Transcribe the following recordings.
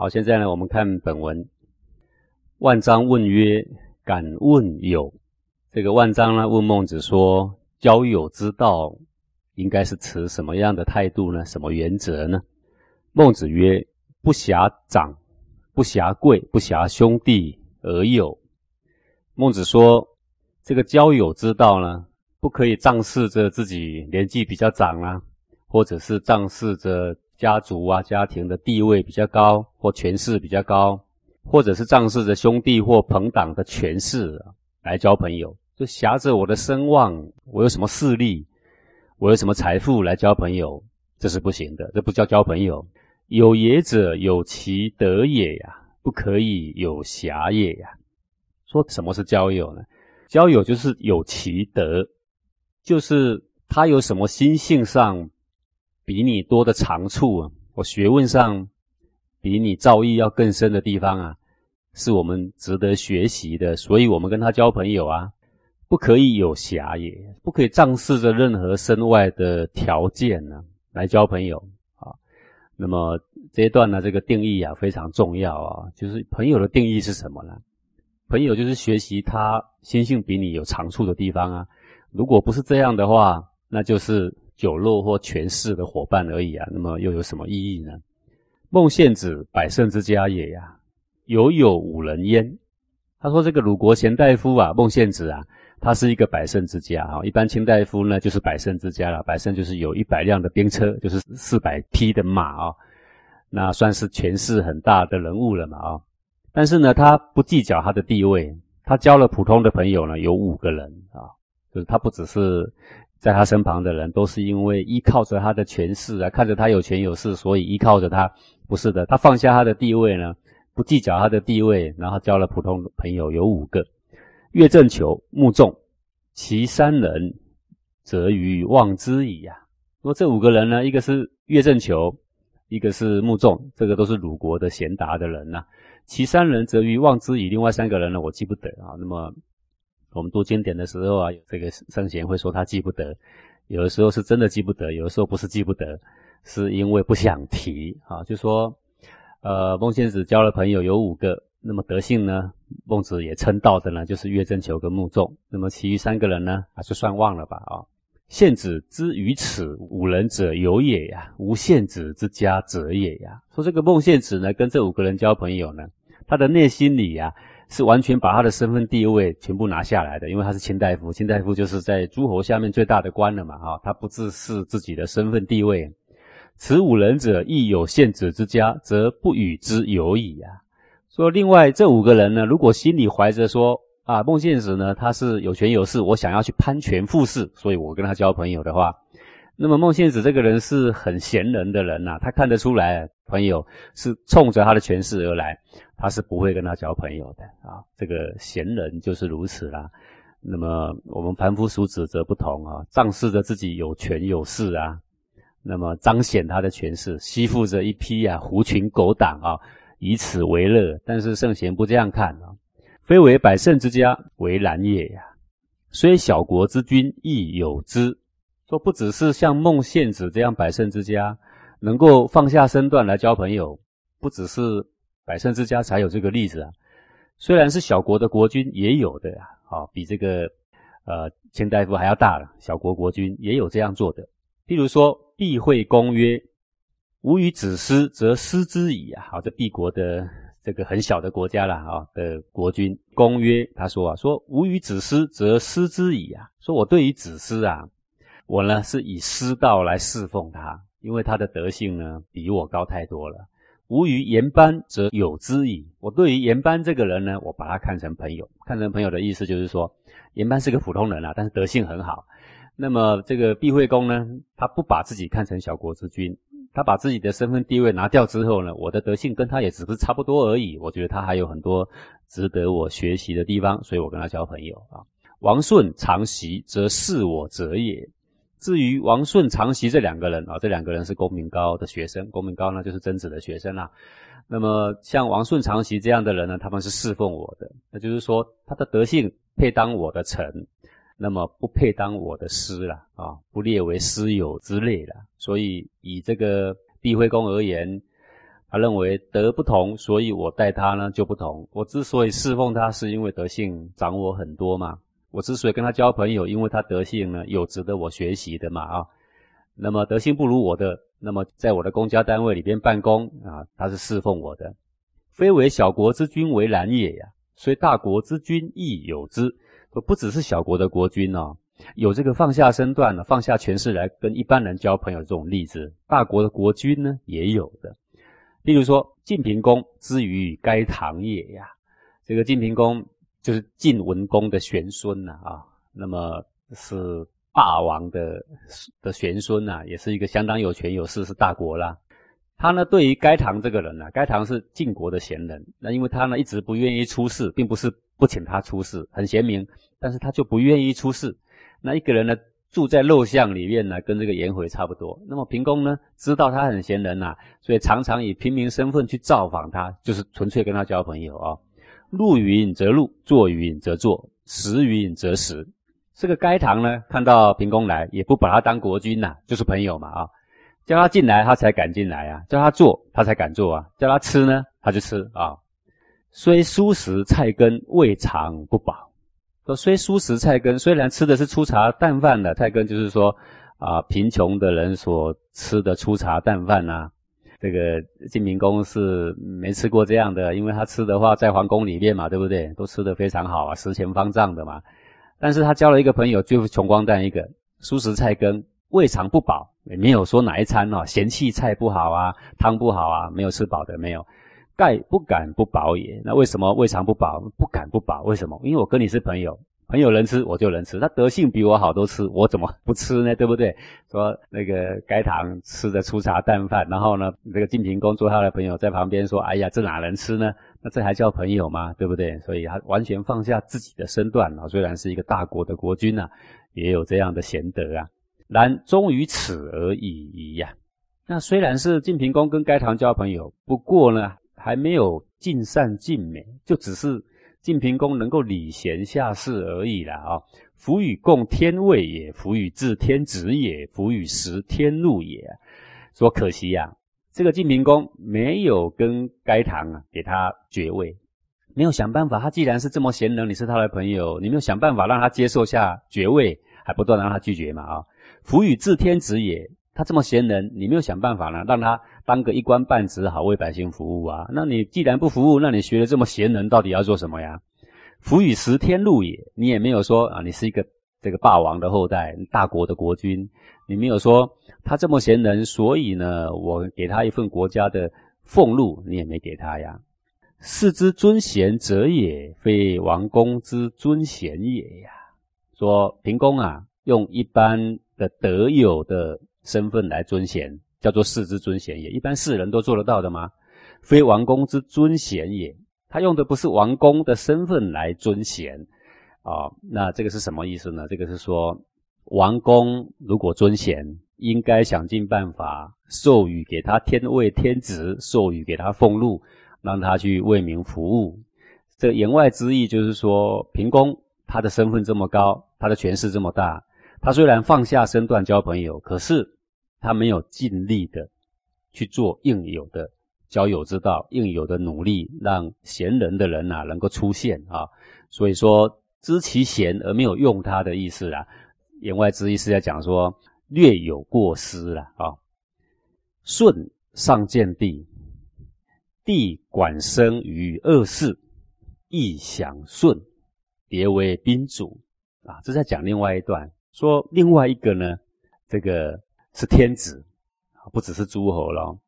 好，现在呢，我们看本文。万章问曰：“敢问友？”这个万章呢，问孟子说：“交友之道，应该是持什么样的态度呢？什么原则呢？”孟子曰：“不遐长，不遐贵，不遐兄弟而友。”孟子说：“这个交友之道呢，不可以仗势着自己年纪比较长啊，或者是仗势着。”家族啊，家庭的地位比较高，或权势比较高，或者是仗势着兄弟或朋党的权势来交朋友，就挟着我的声望，我有什么势力，我有什么财富来交朋友，这是不行的，这不叫交朋友。有也者有其德也呀，不可以有侠也呀。说什么是交友呢？交友就是有其德，就是他有什么心性上。比你多的长处啊，我学问上比你造诣要更深的地方啊，是我们值得学习的，所以我们跟他交朋友啊，不可以有狭也，不可以仗势着任何身外的条件呢来交朋友啊。那么这一段呢，这个定义啊非常重要啊，就是朋友的定义是什么呢？朋友就是学习他心性比你有长处的地方啊。如果不是这样的话，那就是。酒肉或权势的伙伴而已啊，那么又有什么意义呢？孟献子百胜之家也呀，犹有五人焉。他说这个鲁国贤大夫啊，孟献子啊，他是一个百胜之家啊。一般卿大夫呢，就是百胜之家了。百胜就是有一百辆的兵车，就是四百匹的马啊，那算是权势很大的人物了嘛啊。但是呢，他不计较他的地位，他交了普通的朋友呢，有五个人啊，就是他不只是。在他身旁的人都是因为依靠着他的权势啊，看着他有权有势，所以依靠着他。不是的，他放下他的地位呢，不计较他的地位，然后交了普通朋友，有五个：岳正求、穆仲，其三人，则于望之矣呀。那么这五个人呢，一个是岳正求，一个是穆仲，这个都是鲁国的贤达的人呐。其三人则于望之矣，另外三个人呢，我记不得啊。那么。我们读经典的时候啊，这个圣贤会说他记不得，有的时候是真的记不得，有的时候不是记不得，是因为不想提啊。就说，呃，孟献子交了朋友有五个，那么德性呢，孟子也称道的呢，就是岳征求跟穆仲。那么其余三个人呢，还是算忘了吧啊。献子之于此五人者有也呀，无献子之家者也呀。说这个孟献子呢，跟这五个人交朋友呢，他的内心里呀。是完全把他的身份地位全部拿下来的，因为他是卿大夫，卿大夫就是在诸侯下面最大的官了嘛，哈，他不自视自己的身份地位。此五人者，亦有献子之家，则不与之有矣啊。说另外这五个人呢，如果心里怀着说啊，孟献子呢，他是有权有势，我想要去攀权附势，所以我跟他交朋友的话。那么孟献子这个人是很贤人的人呐，他看得出来朋友是冲着他的权势而来，他是不会跟他交朋友的啊。这个贤人就是如此啦。那么我们凡夫俗子则不同啊，仗势着自己有权有势啊，那么彰显他的权势，吸附着一批啊狐群狗党啊，以此为乐。但是圣贤不这样看啊，非为百胜之家为难也呀。虽小国之君亦有之。说不只是像孟献子这样百胜之家能够放下身段来交朋友，不只是百胜之家才有这个例子啊。虽然是小国的国君也有的啊，好比这个呃千大夫还要大了，小国国君也有这样做的。譬如说避讳公曰：“吾与子思，则师之矣啊。”好，这毕国的这个很小的国家了啊的国君公曰他说啊说吾与子思，则师之矣啊。说我对于子思啊。我呢是以师道来侍奉他，因为他的德性呢比我高太多了。吾于言班则有之矣。我对于言班这个人呢，我把他看成朋友，看成朋友的意思就是说，言班是个普通人啊，但是德性很好。那么这个毕惠公呢，他不把自己看成小国之君，他把自己的身份地位拿掉之后呢，我的德性跟他也只是差不多而已。我觉得他还有很多值得我学习的地方，所以我跟他交朋友啊。王顺常习，则是我者也。至于王顺、常习这两个人啊，这两个人是公明高的学生，公明高呢就是曾子的学生啦。那么像王顺、常习这样的人呢，他们是侍奉我的，那就是说他的德性配当我的臣，那么不配当我的师了啊，不列为师友之类的。所以以这个毕惠公而言，他认为德不同，所以我待他呢就不同。我之所以侍奉他，是因为德性长我很多嘛。我之所以跟他交朋友，因为他德性呢有值得我学习的嘛啊。那么德性不如我的，那么在我的公家单位里边办公啊，他是侍奉我的。非为小国之君为难也呀，虽大国之君亦有之。不只是小国的国君哦，有这个放下身段呢，放下权势来跟一般人交朋友这种例子。大国的国君呢也有的。例如说，晋平公之于该堂也呀。这个晋平公就是晋文公的玄孙呐啊，那么是霸王的的玄孙呐，也是一个相当有权有势是大国啦。他呢，对于该堂这个人呢，该堂是晋国的贤人，那因为他呢一直不愿意出仕，并不是不请他出仕，很贤明，但是他就不愿意出仕。那一个人呢？住在陋巷里面呢，跟这个颜回差不多。那么平公呢，知道他很贤人呐，所以常常以平民身份去造访他，就是纯粹跟他交朋友啊。入云则入，坐云则坐，食云则食。这个该堂呢，看到平公来，也不把他当国君呐，就是朋友嘛啊。叫他进来，他才敢进来啊；叫他坐，他才敢坐啊；叫他吃呢，他就吃啊。虽蔬食菜羹，未尝不饱。说虽蔬食菜羹，虽然吃的是粗茶淡饭的菜羹，就是说啊，贫穷的人所吃的粗茶淡饭呐。这个晋明公是没吃过这样的，因为他吃的话在皇宫里面嘛，对不对？都吃的非常好啊，食前方丈的嘛。但是他交了一个朋友，就是穷光蛋一个，蔬食菜羹，未尝不饱，没有说哪一餐哦，嫌弃菜不好啊，汤不好啊，没有吃饱的没有。盖不敢不饱也。那为什么未尝不饱？不敢不饱？为什么？因为我跟你是朋友，朋友能吃我就能吃。他德性比我好，都吃，我怎么不吃呢？对不对？说那个该堂吃的粗茶淡饭，然后呢，这个晋平公做他的朋友在旁边说：“哎呀，这哪能吃呢？那这还叫朋友吗？对不对？”所以他完全放下自己的身段啊，虽然是一个大国的国君呐，也有这样的贤德啊。然终于此而已呀。那虽然是晋平公跟该堂交朋友，不过呢。还没有尽善尽美，就只是晋平公能够礼贤下士而已了啊！福与共天位也，福与治天子也，福与食天禄也。说可惜呀，这个晋平公没有跟该堂啊给他爵位，没有想办法。他既然是这么贤能，你是他的朋友，你没有想办法让他接受下爵位，还不断让他拒绝嘛啊！福与治天子也。他这么贤能，你没有想办法呢，让他当个一官半职，好为百姓服务啊？那你既然不服务，那你学的这么贤能，到底要做什么呀？服与食天禄也，你也没有说啊，你是一个这个霸王的后代，大国的国君，你没有说他这么贤能，所以呢，我给他一份国家的俸禄，你也没给他呀。世之尊贤者也，非王公之尊贤也呀。说平公啊，用一般的德有的。身份来尊贤，叫做世之尊贤也。一般世人都做得到的吗？非王公之尊贤也。他用的不是王公的身份来尊贤啊。那这个是什么意思呢？这个是说，王公如果尊贤，应该想尽办法授予给他天位天职，授予给他俸禄，让他去为民服务。这言外之意就是说，平公他的身份这么高，他的权势这么大，他虽然放下身段交朋友，可是。他没有尽力的去做应有的交友之道，应有的努力，让贤人的人呐能够出现啊。所以说知其贤而没有用他的意思啊，言外之意是在讲说略有过失了啊。舜上见帝，帝管生于二世，亦享舜，迭为宾主啊。这在讲另外一段，说另外一个呢，这个。是天子，不只是诸侯了。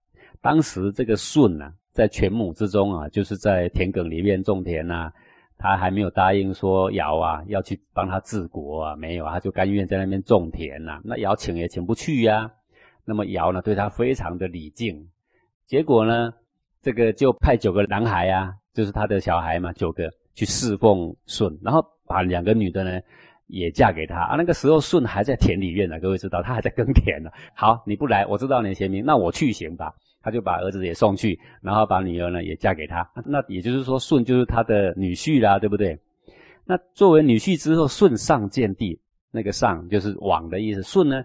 当时这个舜呐，在犬母之中啊，就是在田埂里面种田呐。他还没有答应说尧啊要去帮他治国啊，没有啊，他就甘愿在那边种田呐。那尧请也请不去呀。那么尧呢，对他非常的礼敬。结果呢，这个就派九个男孩啊，就是他的小孩嘛，九个去侍奉舜，然后把两个女的呢。也嫁给他啊！那个时候舜还在田里面呢，各位知道他还在耕田呢。好，你不来，我知道你贤明，那我去行吧。他就把儿子也送去，然后把女儿呢也嫁给他。那也就是说，舜就是他的女婿啦，对不对？那作为女婿之后，舜上见帝，那个上就是往的意思。舜呢，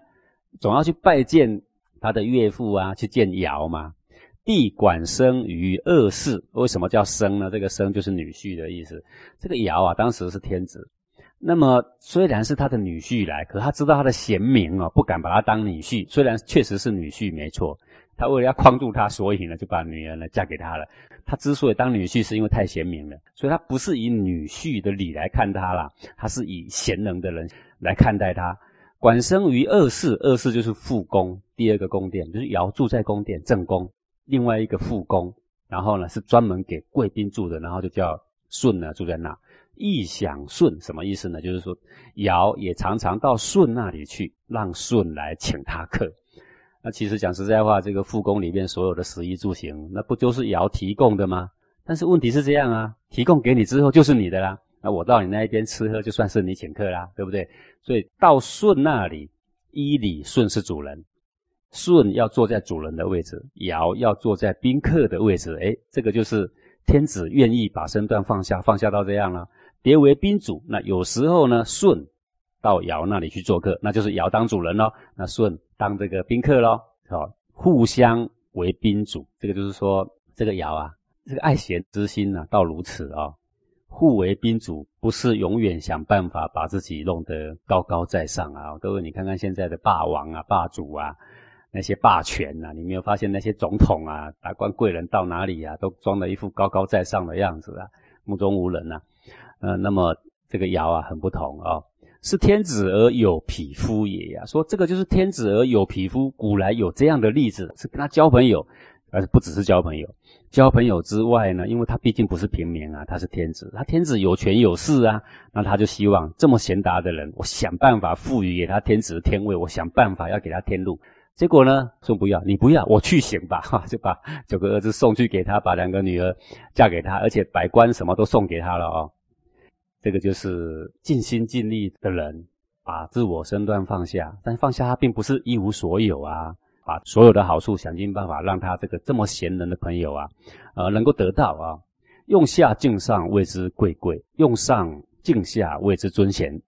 总要去拜见他的岳父啊，去见尧嘛。帝管生于二世，为什么叫生呢？这个生就是女婿的意思。这个尧啊，当时是天子。那么虽然是他的女婿来，可他知道他的贤明哦，不敢把他当女婿。虽然确实是女婿没错，他为了要框住他，所以呢就把女儿呢嫁给他了。他之所以当女婿，是因为太贤明了，所以他不是以女婿的礼来看他啦，他是以贤能的人来看待他。管生于二世，二世就是副宫，第二个宫殿就是尧住在宫殿正宫。另外一个副宫，然后呢是专门给贵宾住的，然后就叫舜呢住在那。异享舜什么意思呢？就是说尧也常常到舜那里去，让舜来请他客。那其实讲实在话，这个复宫里面所有的食衣住行，那不就是尧提供的吗？但是问题是这样啊，提供给你之后就是你的啦。那我到你那一边吃喝，就算是你请客啦，对不对？所以到舜那里，依礼舜是主人。舜要坐在主人的位置，尧要坐在宾客的位置。哎，这个就是天子愿意把身段放下，放下到这样了，别为宾主。那有时候呢，舜到尧那里去做客，那就是尧当主人喽，那舜当这个宾客喽。好，互相为宾主，这个就是说，这个尧啊，这个爱贤之心呢，到如此啊，互为宾主，不是永远想办法把自己弄得高高在上啊。各位，你看看现在的霸王啊，霸主啊。那些霸权呐，你没有发现那些总统啊、达官贵人到哪里呀，都装了一副高高在上的样子啊，目中无人呐。呃，那么这个尧啊，很不同啊，是天子而有匹夫也呀。说这个就是天子而有匹夫，古来有这样的例子，是跟他交朋友，而不只是交朋友。交朋友之外呢，因为他毕竟不是平民啊，他是天子，他天子有权有势啊，那他就希望这么贤达的人，我想办法赋予给他天子的天位，我想办法要给他天禄。结果呢，说不要，你不要，我去行吧，哈，就把九个儿子送去给他，把两个女儿嫁给他，而且百官什么都送给他了哦。这个就是尽心尽力的人，把自我身段放下，但放下他并不是一无所有啊，把所有的好处想尽办法让他这个这么贤能的朋友啊，呃，能够得到啊。用下敬上谓之贵贵，用上敬下谓之尊贤。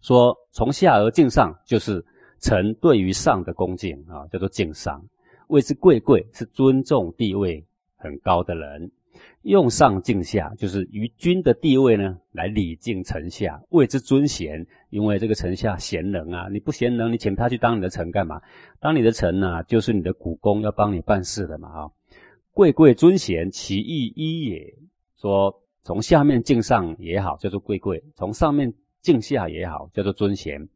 说从下而敬上就是。臣对于上的恭敬啊，叫做敬上，谓之贵贵，是尊重地位很高的人。用上敬下，就是于君的地位呢，来礼敬臣下，谓之尊贤。因为这个臣下贤能啊，你不贤能，你请他去当你的臣干嘛？当你的臣呢，就是你的股肱，要帮你办事的嘛啊。贵贵尊贤，其义一也。说从下面敬上也好，叫做贵贵；从上面敬下也好，叫做尊贤。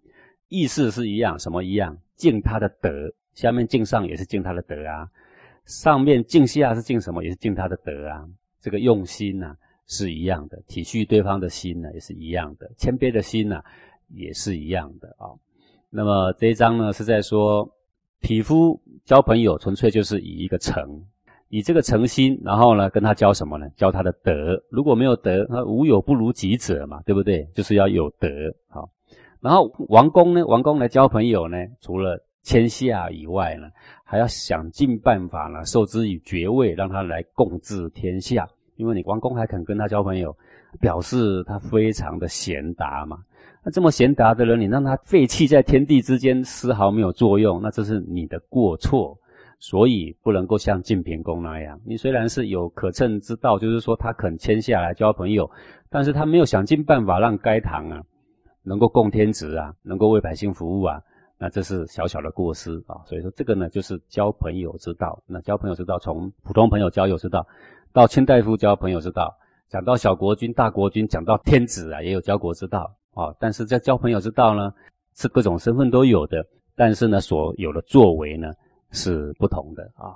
意思是一样，什么一样？敬他的德，下面敬上也是敬他的德啊，上面敬下是敬什么？也是敬他的德啊。这个用心呐是一样的，体恤对方的心呢也是一样的，谦卑的心呐也是一样的啊。那么这一章呢是在说，匹夫交朋友纯粹就是以一个诚，以这个诚心，然后呢跟他交什么呢？交他的德。如果没有德，那无有不如己者嘛，对不对？就是要有德好。然后王公呢？王公来交朋友呢？除了天下以外呢，还要想尽办法呢，授之以爵位，让他来共治天下。因为你王公还肯跟他交朋友，表示他非常的贤达嘛。那这么贤达的人，你让他废弃在天地之间，丝毫没有作用，那这是你的过错。所以不能够像晋平公那样，你虽然是有可乘之道，就是说他肯签下来交朋友，但是他没有想尽办法让该堂啊。能够供天职啊，能够为百姓服务啊，那这是小小的过失啊。所以说这个呢，就是交朋友之道。那交朋友之道，从普通朋友交友之道，到卿大夫交朋友之道，讲到小国君、大国君，讲到天子啊，也有交国之道啊。但是在交朋友之道呢，是各种身份都有的，但是呢，所有的作为呢是不同的啊。